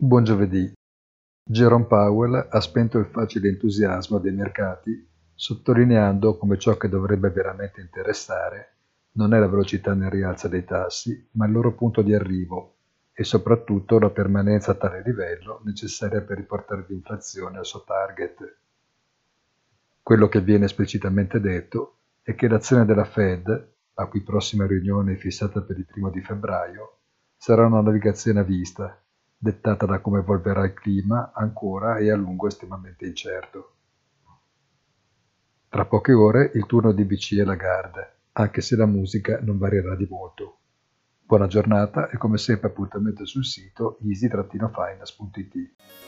Buon giovedì. Jerome Powell ha spento il facile entusiasmo dei mercati sottolineando come ciò che dovrebbe veramente interessare non è la velocità nel rialzo dei tassi, ma il loro punto di arrivo e soprattutto la permanenza a tale livello necessaria per riportare l'inflazione al suo target. Quello che viene esplicitamente detto è che l'azione della Fed, la cui prossima riunione è fissata per il primo di febbraio, sarà una navigazione a vista dettata da come evolverà il clima ancora e a lungo estremamente incerto. Tra poche ore il turno di BCE Lagarde, anche se la musica non varierà di molto. Buona giornata e come sempre appuntamento sul sito easy-finance.it.